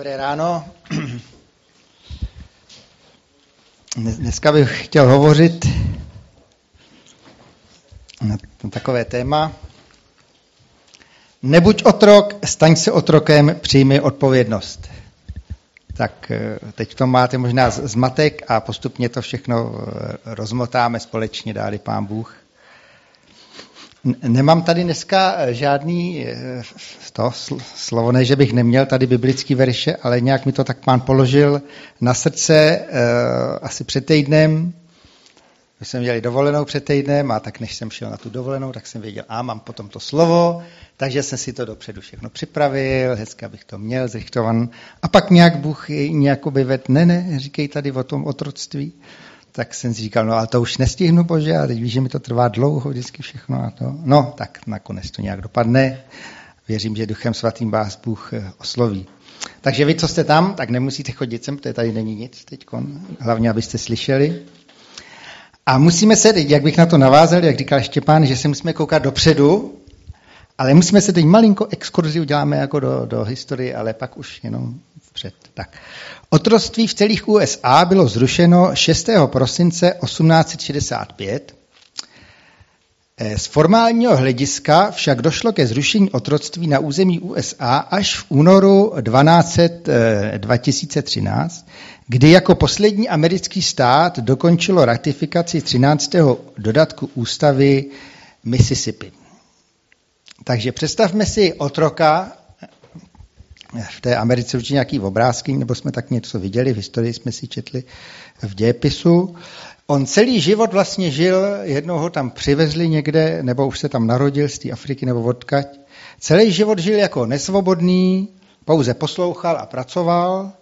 Dobré ráno. Dneska bych chtěl hovořit na takové téma. Nebuď otrok, staň se otrokem, přijmi odpovědnost. Tak eh, teď to máte možná zmatek a postupně to všechno eh, rozmotáme společně, dáli pán Bůh. Nemám tady dneska eh, žádný eh, to slovo, ne, že bych neměl tady biblický verše, ale nějak mi to tak pán položil na srdce uh, asi před týdnem. My jsme měli dovolenou před týdnem a tak než jsem šel na tu dovolenou, tak jsem věděl, a mám potom to slovo, takže jsem si to dopředu všechno připravil, hezky abych to měl zrychtovan. A pak nějak Bůh nějak vyvedl, ne, ne, říkej tady o tom otroctví tak jsem si říkal, no ale to už nestihnu, bože, a teď víš, že mi to trvá dlouho vždycky všechno a to. No, tak nakonec to nějak dopadne. Věřím, že duchem svatým vás Bůh eh, osloví. Takže vy, co jste tam, tak nemusíte chodit sem, protože tady není nic teď, hlavně abyste slyšeli. A musíme se jak bych na to navázal, jak říkal Štěpán, že se musíme koukat dopředu, ale musíme se teď malinko exkurzi uděláme jako do, do historie, ale pak už jenom vpřed. Tak. Otroctví v celých USA bylo zrušeno 6. prosince 1865. Eh, z formálního hlediska však došlo ke zrušení otroctví na území USA až v únoru 12, 2013, eh, kdy jako poslední americký stát dokončilo ratifikaci 13. dodatku ústavy Mississippi. Takže představme si otroka, v té Americe určitě nějaký obrázky, nebo jsme tak něco viděli, v historii jsme si četli v dějepisu. On celý život vlastně žil, jednou ho tam přivezli někde, nebo už se tam narodil z té Afriky nebo odkaď. Celý život žil jako nesvobodný, pouze poslouchal a pracoval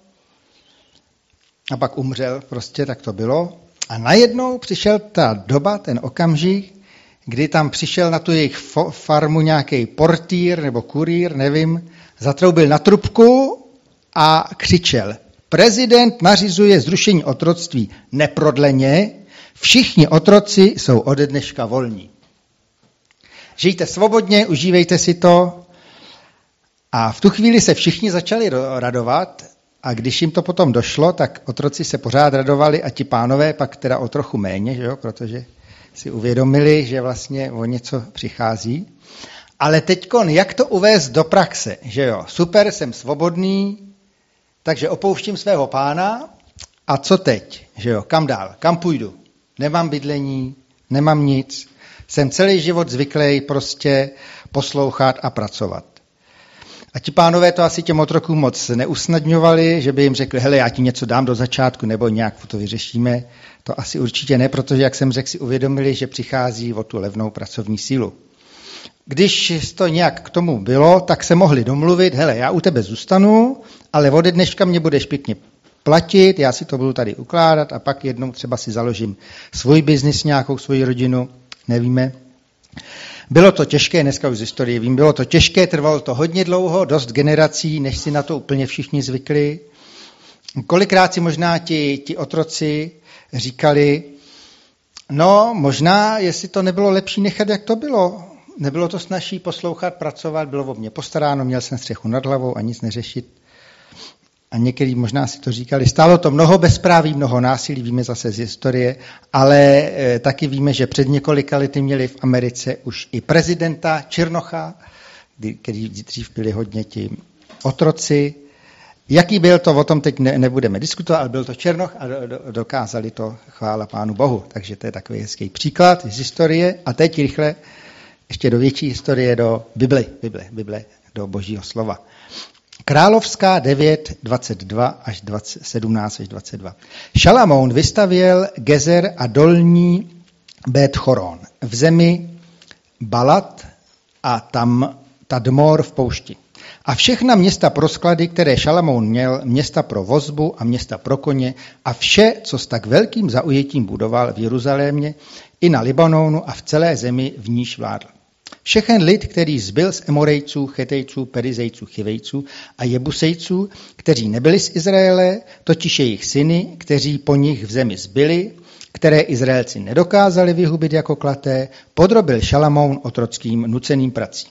a pak umřel, prostě tak to bylo. A najednou přišel ta doba, ten okamžik, kdy tam přišel na tu jejich farmu nějaký portýr nebo kurýr, nevím, zatroubil na trubku a křičel. Prezident nařizuje zrušení otroctví neprodleně, všichni otroci jsou ode dneška volní. Žijte svobodně, užívejte si to. A v tu chvíli se všichni začali radovat a když jim to potom došlo, tak otroci se pořád radovali a ti pánové pak teda o trochu méně, že jo, protože si uvědomili, že vlastně o něco přichází. Ale teď, jak to uvést do praxe? Že jo, super, jsem svobodný, takže opouštím svého pána a co teď? Že jo, kam dál? Kam půjdu? Nemám bydlení, nemám nic, jsem celý život zvyklý prostě poslouchat a pracovat. A ti pánové to asi těm otrokům moc neusnadňovali, že by jim řekli, hele, já ti něco dám do začátku, nebo nějak to vyřešíme. To asi určitě ne, protože, jak jsem řekl, si uvědomili, že přichází o tu levnou pracovní sílu. Když to nějak k tomu bylo, tak se mohli domluvit, hele, já u tebe zůstanu, ale ode dneška mě budeš pěkně platit, já si to budu tady ukládat a pak jednou třeba si založím svůj biznis, nějakou svoji rodinu, nevíme. Bylo to těžké, dneska už z historie vím, bylo to těžké, trvalo to hodně dlouho, dost generací, než si na to úplně všichni zvykli. Kolikrát si možná ti, ti otroci říkali, no možná, jestli to nebylo lepší nechat, jak to bylo. Nebylo to snažší poslouchat, pracovat, bylo o mě postaráno, měl jsem střechu nad hlavou a nic neřešit. A někteří možná si to říkali. Stálo to mnoho bezpráví, mnoho násilí, víme zase z historie, ale e, taky víme, že před několika lety měli v Americe už i prezidenta Černocha, který dřív byli hodně ti otroci. Jaký byl to, o tom teď ne, nebudeme diskutovat, ale byl to Černoch a do, do, dokázali to, chvála Pánu Bohu. Takže to je takový hezký příklad z historie. A teď rychle ještě do větší historie, do Bible, Bible, Bible do Božího slova. Královská 9, 22 až 20, 17 až 22. Šalamoun vystavěl Gezer a dolní Bet Choron v zemi Balat a tam Tadmor v poušti. A všechna města pro sklady, které Šalamoun měl, města pro vozbu a města pro koně a vše, co s tak velkým zaujetím budoval v Jeruzalémě, i na Libanonu a v celé zemi v níž vládl. Všechen lid, který zbyl z Emorejců, Chetejců, Perizejců, Chivejců a Jebusejců, kteří nebyli z Izraele, totiž jejich syny, kteří po nich v zemi zbyli, které Izraelci nedokázali vyhubit jako klaté, podrobil Šalamoun otrockým nuceným pracím.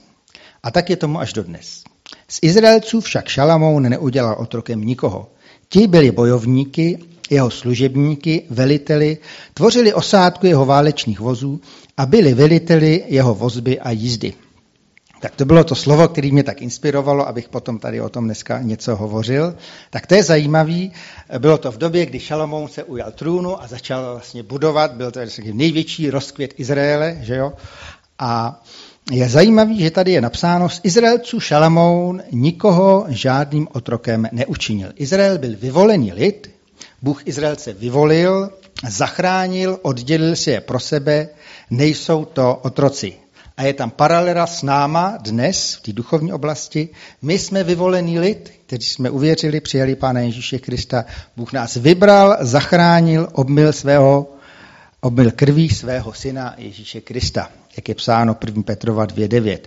A tak je tomu až dodnes. Z Izraelců však Šalamoun neudělal otrokem nikoho. Ti byli bojovníky, jeho služebníky, veliteli, tvořili osádku jeho válečných vozů a byli veliteli jeho vozby a jízdy. Tak to bylo to slovo, které mě tak inspirovalo, abych potom tady o tom dneska něco hovořil. Tak to je zajímavý. Bylo to v době, kdy Šalomoun se ujal trůnu a začal vlastně budovat. Byl to největší rozkvět Izraele, že jo? A je zajímavý, že tady je napsáno, z Izraelců Šalamoun nikoho žádným otrokem neučinil. Izrael byl vyvolený lid, Bůh Izraelce vyvolil, zachránil, oddělil si je pro sebe, nejsou to otroci. A je tam paralela s náma dnes v té duchovní oblasti. My jsme vyvolený lid, kteří jsme uvěřili, přijali Pána Ježíše Krista. Bůh nás vybral, zachránil, obmyl svého obmyl krví svého syna Ježíše Krista, jak je psáno 1. Petrova 2.9.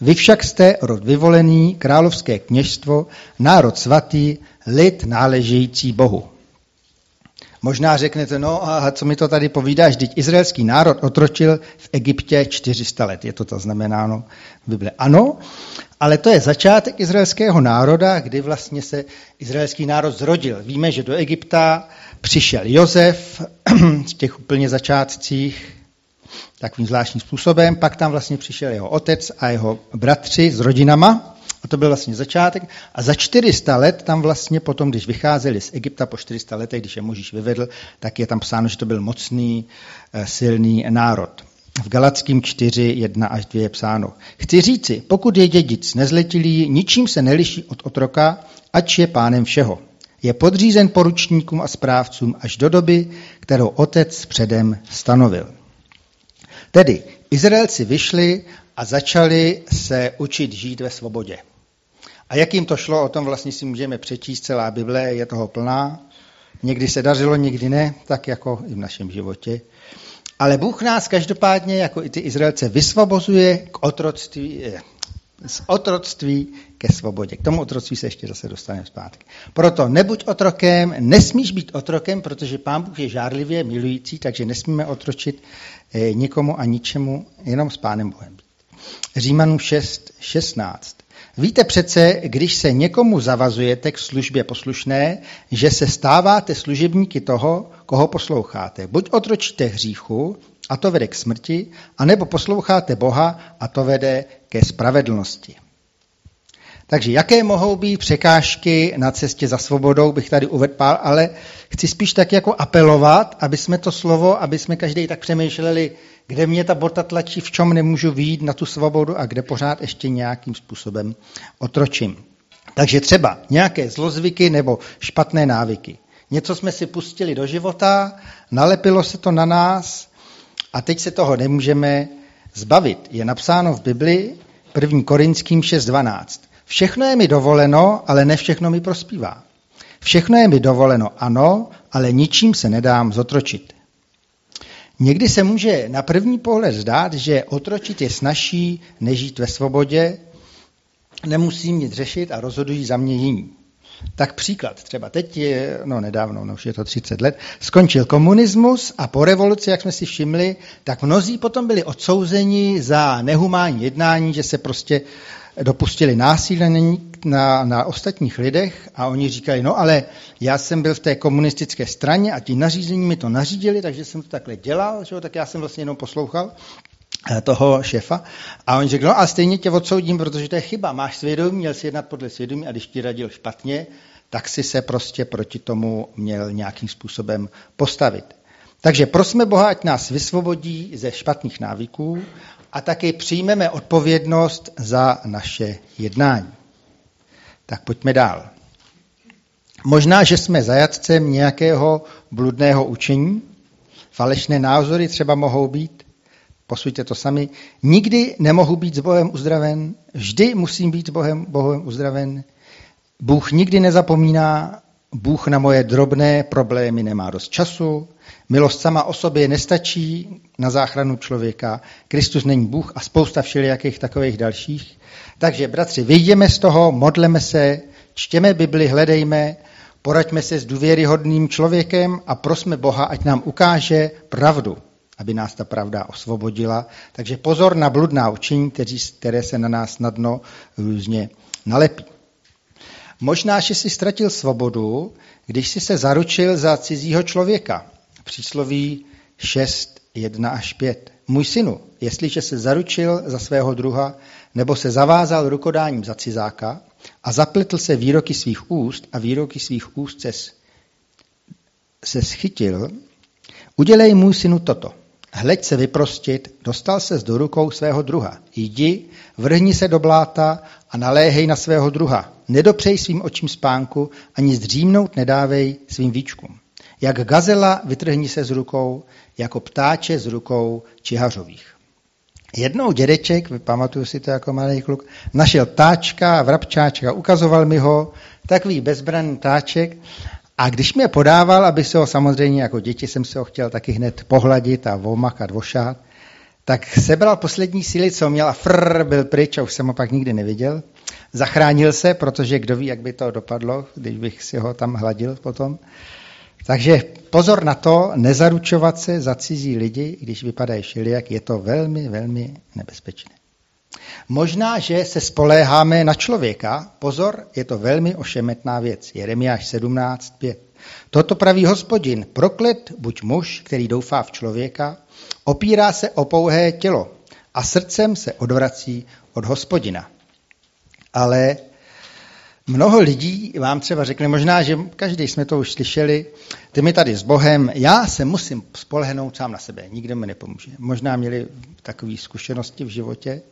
Vy však jste rod vyvolený, královské kněžstvo, národ svatý, lid náležející Bohu. Možná řeknete, no a co mi to tady povídáš, teď izraelský národ otročil v Egyptě 400 let, je to to znamenáno v Bible. Ano, ale to je začátek izraelského národa, kdy vlastně se izraelský národ zrodil. Víme, že do Egypta přišel Jozef v těch úplně začátcích takovým zvláštním způsobem, pak tam vlastně přišel jeho otec a jeho bratři s rodinama, to byl vlastně začátek. A za 400 let tam vlastně potom, když vycházeli z Egypta po 400 letech, když je Možíš vyvedl, tak je tam psáno, že to byl mocný, eh, silný národ. V Galackým 4, 1 až 2 je psáno. Chci říci, pokud je dědic nezletilý, ničím se neliší od otroka, ač je pánem všeho. Je podřízen poručníkům a správcům až do doby, kterou otec předem stanovil. Tedy Izraelci vyšli a začali se učit žít ve svobodě. A jak jim to šlo, o tom vlastně si můžeme přečíst, celá Bible je toho plná. Někdy se dařilo, někdy ne, tak jako i v našem životě. Ale Bůh nás každopádně, jako i ty Izraelce, vysvobozuje k otroctví, eh, z otroctví ke svobodě. K tomu otroctví se ještě zase dostaneme zpátky. Proto nebuď otrokem, nesmíš být otrokem, protože Pán Bůh je žárlivě milující, takže nesmíme otročit eh, nikomu a ničemu, jenom s Pánem Bohem. Římanů 6, 16. Víte přece, když se někomu zavazujete k službě poslušné, že se stáváte služebníky toho, koho posloucháte. Buď otročíte hříchu, a to vede k smrti, anebo posloucháte Boha a to vede ke spravedlnosti. Takže jaké mohou být překážky na cestě za svobodou, bych tady uvedl ale chci spíš tak jako apelovat, aby jsme to slovo, aby jsme každý tak přemýšleli, kde mě ta bota tlačí, v čem nemůžu výjít na tu svobodu a kde pořád ještě nějakým způsobem otročím. Takže třeba nějaké zlozvyky nebo špatné návyky. Něco jsme si pustili do života, nalepilo se to na nás a teď se toho nemůžeme zbavit. Je napsáno v Bibli 1. Korinským 6.12. Všechno je mi dovoleno, ale ne všechno mi prospívá. Všechno je mi dovoleno, ano, ale ničím se nedám zotročit. Někdy se může na první pohled zdát, že otročit je snažší, než žít ve svobodě, nemusím nic řešit a rozhodují za mě jiní. Tak příklad, třeba teď je, no nedávno, no už je to 30 let, skončil komunismus a po revoluci, jak jsme si všimli, tak mnozí potom byli odsouzeni za nehumánní jednání, že se prostě dopustili násilí na, na ostatních lidech a oni říkají, no ale já jsem byl v té komunistické straně a ti nařízení mi to nařídili, takže jsem to takhle dělal, že jo, tak já jsem vlastně jenom poslouchal eh, toho šefa a on řekl, no a stejně tě odsoudím, protože to je chyba, máš svědomí, měl si jednat podle svědomí a když ti radil špatně, tak si se prostě proti tomu měl nějakým způsobem postavit. Takže prosme Boha, ať nás vysvobodí ze špatných návyků a taky přijmeme odpovědnost za naše jednání. Tak pojďme dál. Možná, že jsme zajatcem nějakého bludného učení, falešné názory třeba mohou být, posuďte to sami, nikdy nemohu být s Bohem uzdraven, vždy musím být s Bohem, Bohem uzdraven, Bůh nikdy nezapomíná, Bůh na moje drobné problémy nemá dost času, Milost sama o sobě nestačí na záchranu člověka. Kristus není Bůh a spousta všelijakých takových dalších. Takže, bratři, vyjdeme z toho, modleme se, čtěme Bibli, hledejme, poraďme se s důvěryhodným člověkem a prosme Boha, ať nám ukáže pravdu, aby nás ta pravda osvobodila. Takže pozor na bludná učení, které se na nás snadno různě nalepí. Možná, že si ztratil svobodu, když si se zaručil za cizího člověka. Přísloví 6, 1 až 5. Můj synu, jestliže se zaručil za svého druha, nebo se zavázal rukodáním za cizáka a zapletl se výroky svých úst a výroky svých úst se, se schytil, udělej můj synu toto. Hleď se vyprostit, dostal se do rukou svého druha. Jdi, vrhni se do bláta a naléhej na svého druha. Nedopřej svým očím spánku, ani zdřímnout nedávej svým víčkům. Jak gazela vytrhni se z rukou, jako ptáče z rukou čihařových. Jednou dědeček, pamatuju si to jako malý kluk, našel ptáčka, vrabčáčka, ukazoval mi ho, takový bezbranný ptáček a když mě podával, aby se ho samozřejmě jako děti jsem se ho chtěl taky hned pohladit a vomakat, vošát, tak sebral poslední síly, co měl a frr, byl pryč a už jsem ho pak nikdy neviděl. Zachránil se, protože kdo ví, jak by to dopadlo, když bych si ho tam hladil potom. Takže pozor na to, nezaručovat se za cizí lidi, když vypadají šiliak, je to velmi, velmi nebezpečné. Možná, že se spoléháme na člověka. Pozor, je to velmi ošemetná věc. Jeremiáš 17.5. Toto praví hospodin. Proklet buď muž, který doufá v člověka, opírá se o pouhé tělo a srdcem se odvrací od hospodina. Ale mnoho lidí vám třeba řekne, možná, že každý jsme to už slyšeli, ty mi tady s Bohem, já se musím spolehnout sám na sebe, nikdo mi nepomůže. Možná měli takové zkušenosti v životě,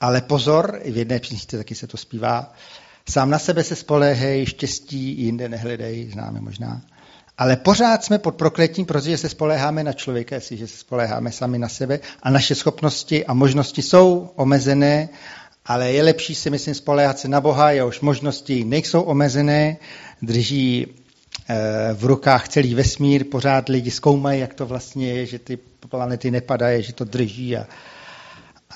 ale pozor, v jedné písničce taky se to zpívá, sám na sebe se spoléhej, štěstí jinde nehledej, známe možná. Ale pořád jsme pod prokletím, protože se spoléháme na člověka, jestliže se spoléháme sami na sebe. A naše schopnosti a možnosti jsou omezené, ale je lepší si myslím spoléhat se na Boha, jehož možnosti nejsou omezené, drží eh, v rukách celý vesmír, pořád lidi zkoumají, jak to vlastně je, že ty planety nepadají, že to drží a,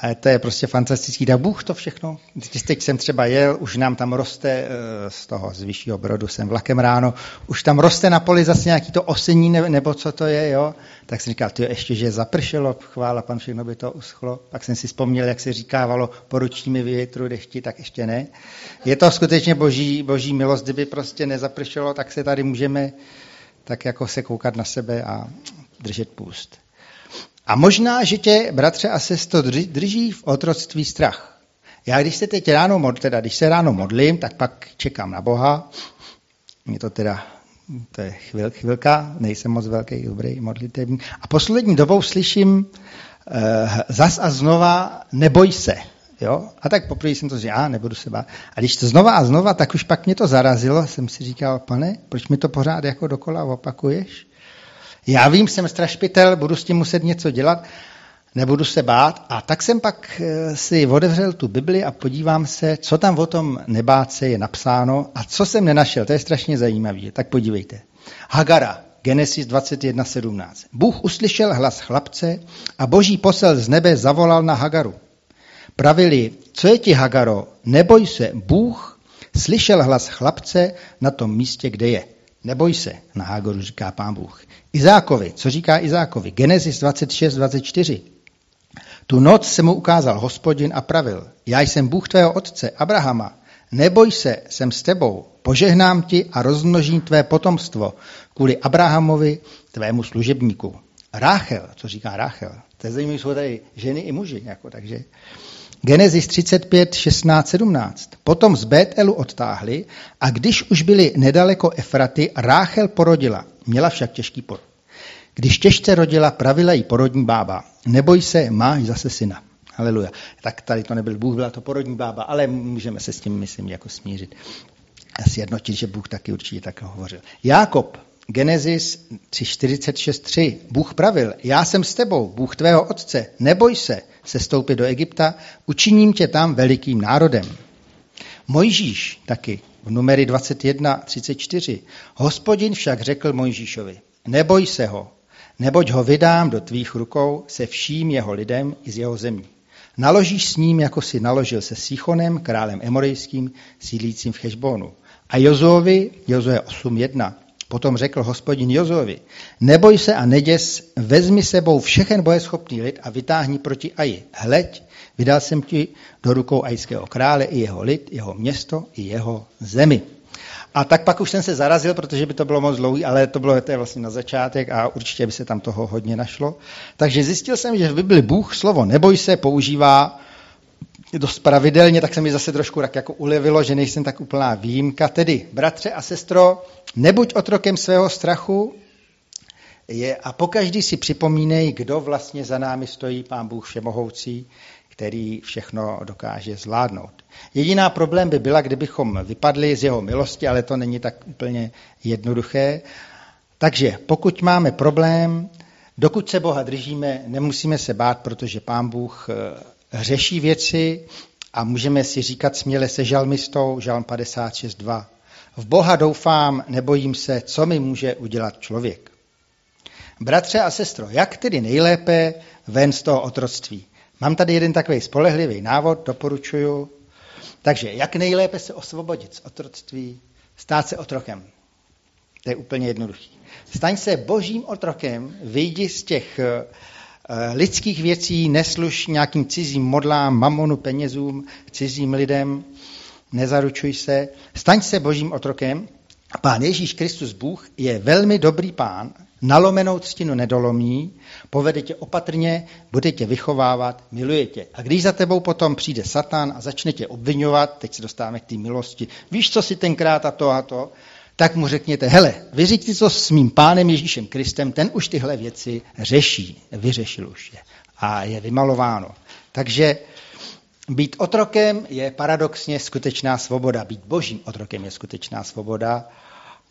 a to je prostě fantastický. Tak Bůh to všechno. Teď jsem třeba jel, už nám tam roste eh, z toho, z vyššího brodu, jsem vlakem ráno, už tam roste na poli zase nějaký to osení, nebo co to je, jo. Tak jsem říkal, ty ještě, že zapršelo, chvála pan, všechno by to uschlo. Pak jsem si vzpomněl, jak se říkávalo, poručíme větru, dešti, tak ještě ne. Je to skutečně boží, boží milost, kdyby prostě nezapršelo, tak se tady můžeme tak jako se koukat na sebe a držet půst. A možná, že tě, bratře a sestro, drží v otroctví strach. Já když se teď ráno, mod, teda když se ráno modlím, tak pak čekám na Boha. Mě to teda, to je chvil, chvilka, nejsem moc velký, dobrý modlitevní. A poslední dobou slyším uh, zas a znova, neboj se. Jo? A tak poprvé jsem to říkal, já nebudu se bát. A když to znova a znova, tak už pak mě to zarazilo, jsem si říkal, pane, proč mi to pořád jako dokola opakuješ? Já vím, jsem strašpitel, budu s tím muset něco dělat, nebudu se bát. A tak jsem pak eh, si otevřel tu Bibli a podívám se, co tam o tom nebát se je napsáno a co jsem nenašel. To je strašně zajímavé. Tak podívejte. Hagara, Genesis 21.17. Bůh uslyšel hlas chlapce a boží posel z nebe zavolal na Hagaru. Pravili, co je ti Hagaro, neboj se, Bůh slyšel hlas chlapce na tom místě, kde je. Neboj se, na Hagoru říká pán Bůh. Izákovi, co říká Izákovi? Genesis 26, 24. Tu noc se mu ukázal hospodin a pravil, já jsem Bůh tvého otce, Abrahama, neboj se, jsem s tebou, požehnám ti a rozmnožím tvé potomstvo kvůli Abrahamovi, tvému služebníku. Ráchel, co říká Ráchel, to je zajímavé, jsou tady ženy i muži, jako, takže Genesis 35, 16, 17. Potom z Bételu odtáhli a když už byli nedaleko Efraty, Ráchel porodila, měla však těžký porod. Když těžce rodila, pravila jí porodní bába. Neboj se, máš zase syna. Haleluja. Tak tady to nebyl Bůh, byla to porodní bába, ale můžeme se s tím, myslím, jako smířit. A sjednotit, že Bůh taky určitě tak hovořil. Jákob, Genesis 3.46.3. Bůh pravil, já jsem s tebou, Bůh tvého otce, neboj se, se stoupit do Egypta, učiním tě tam velikým národem. Mojžíš taky v numery 21.34. Hospodin však řekl Mojžíšovi, neboj se ho, neboť ho vydám do tvých rukou se vším jeho lidem i z jeho zemí. Naložíš s ním, jako si naložil se Sichonem, králem Emorejským, sídlícím v Chešbonu. A Jozovi, Jozue 8.1. Potom řekl hospodin Jozovi, neboj se a neděs, vezmi sebou všechen bojeschopný lid a vytáhni proti Aji. Hleď, vydal jsem ti do rukou ajského krále i jeho lid, jeho město i jeho zemi. A tak pak už jsem se zarazil, protože by to bylo moc dlouhý, ale to bylo to je vlastně na začátek a určitě by se tam toho hodně našlo. Takže zjistil jsem, že v Bibli Bůh slovo neboj se používá dost pravidelně, tak se mi zase trošku tak jako ulevilo, že nejsem tak úplná výjimka. Tedy, bratře a sestro, nebuď otrokem svého strachu je, a pokaždý si připomínej, kdo vlastně za námi stojí, pán Bůh všemohoucí, který všechno dokáže zvládnout. Jediná problém by byla, kdybychom vypadli z jeho milosti, ale to není tak úplně jednoduché. Takže pokud máme problém, dokud se Boha držíme, nemusíme se bát, protože pán Bůh eh, řeší věci a můžeme si říkat směle se žalmistou, žalm 56.2. V Boha doufám, nebojím se, co mi může udělat člověk. Bratře a sestro, jak tedy nejlépe ven z toho otroctví? Mám tady jeden takový spolehlivý návod, doporučuju. Takže jak nejlépe se osvobodit z otroctví, stát se otrokem. To je úplně jednoduchý. Staň se božím otrokem, vyjdi z těch eh, lidských věcí, nesluš nějakým cizím modlám, mamonu, penězům, cizím lidem, nezaručuj se, staň se božím otrokem. Pán Ježíš Kristus Bůh je velmi dobrý pán, nalomenou třtinu nedolomí, povede tě opatrně, bude tě vychovávat, miluje tě. A když za tebou potom přijde Satan a začne tě obvinovat, teď se dostáváme k té milosti, víš, co si tenkrát a to a to, tak mu řekněte, hele, vyřiďte to s mým pánem Ježíšem Kristem, ten už tyhle věci řeší, vyřešil už je a je vymalováno. Takže být otrokem je paradoxně skutečná svoboda. Být božím otrokem je skutečná svoboda.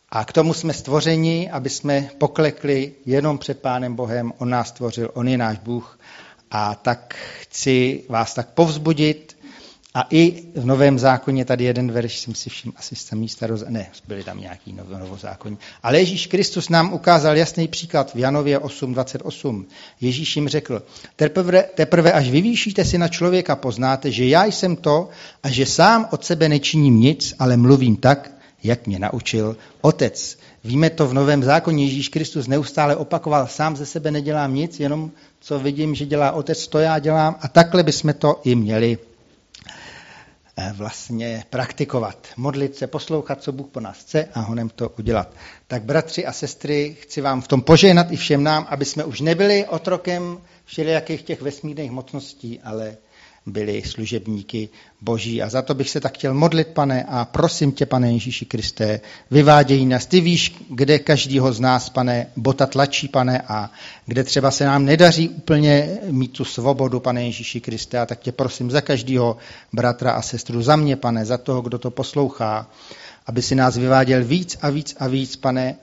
A k tomu jsme stvořeni, aby jsme poklekli jenom před Pánem Bohem. On nás stvořil, On je náš Bůh. A tak chci vás tak povzbudit, a i v Novém zákoně tady jeden verš jsem si všiml, asi samý staroz... Ne, byly tam nějaký novozákonní. Ale Ježíš Kristus nám ukázal jasný příklad v Janově 8.28. Ježíš jim řekl, teprve, teprve až vyvýšíte si na člověka, poznáte, že já jsem to a že sám od sebe nečiním nic, ale mluvím tak, jak mě naučil otec. Víme to v Novém zákoně, Ježíš Kristus neustále opakoval, sám ze sebe nedělám nic, jenom co vidím, že dělá otec, to já dělám a takhle bychom to i měli vlastně praktikovat. Modlit se, poslouchat, co Bůh po nás chce a honem to udělat. Tak bratři a sestry, chci vám v tom požehnat i všem nám, aby jsme už nebyli otrokem všelijakých těch vesmírných mocností, ale byli služebníky boží. A za to bych se tak chtěl modlit, pane, a prosím tě, pane Ježíši Kristé, vyváděj nás. Ty víš, kde každýho z nás, pane, bota tlačí, pane, a kde třeba se nám nedaří úplně mít tu svobodu, pane Ježíši Kristé. A tak tě prosím za každýho bratra a sestru, za mě, pane, za toho, kdo to poslouchá, aby si nás vyváděl víc a víc a víc, pane,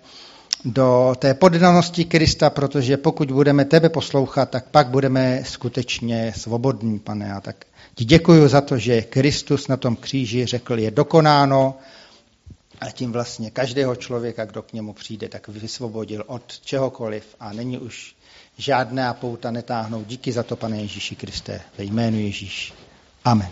do té poddanosti Krista, protože pokud budeme tebe poslouchat, tak pak budeme skutečně svobodní, pane. A tak ti děkuji za to, že Kristus na tom kříži řekl, je dokonáno a tím vlastně každého člověka, kdo k němu přijde, tak vysvobodil od čehokoliv a není už žádné a pouta netáhnou. Díky za to, pane Ježíši Kriste, ve jménu Ježíš. Amen.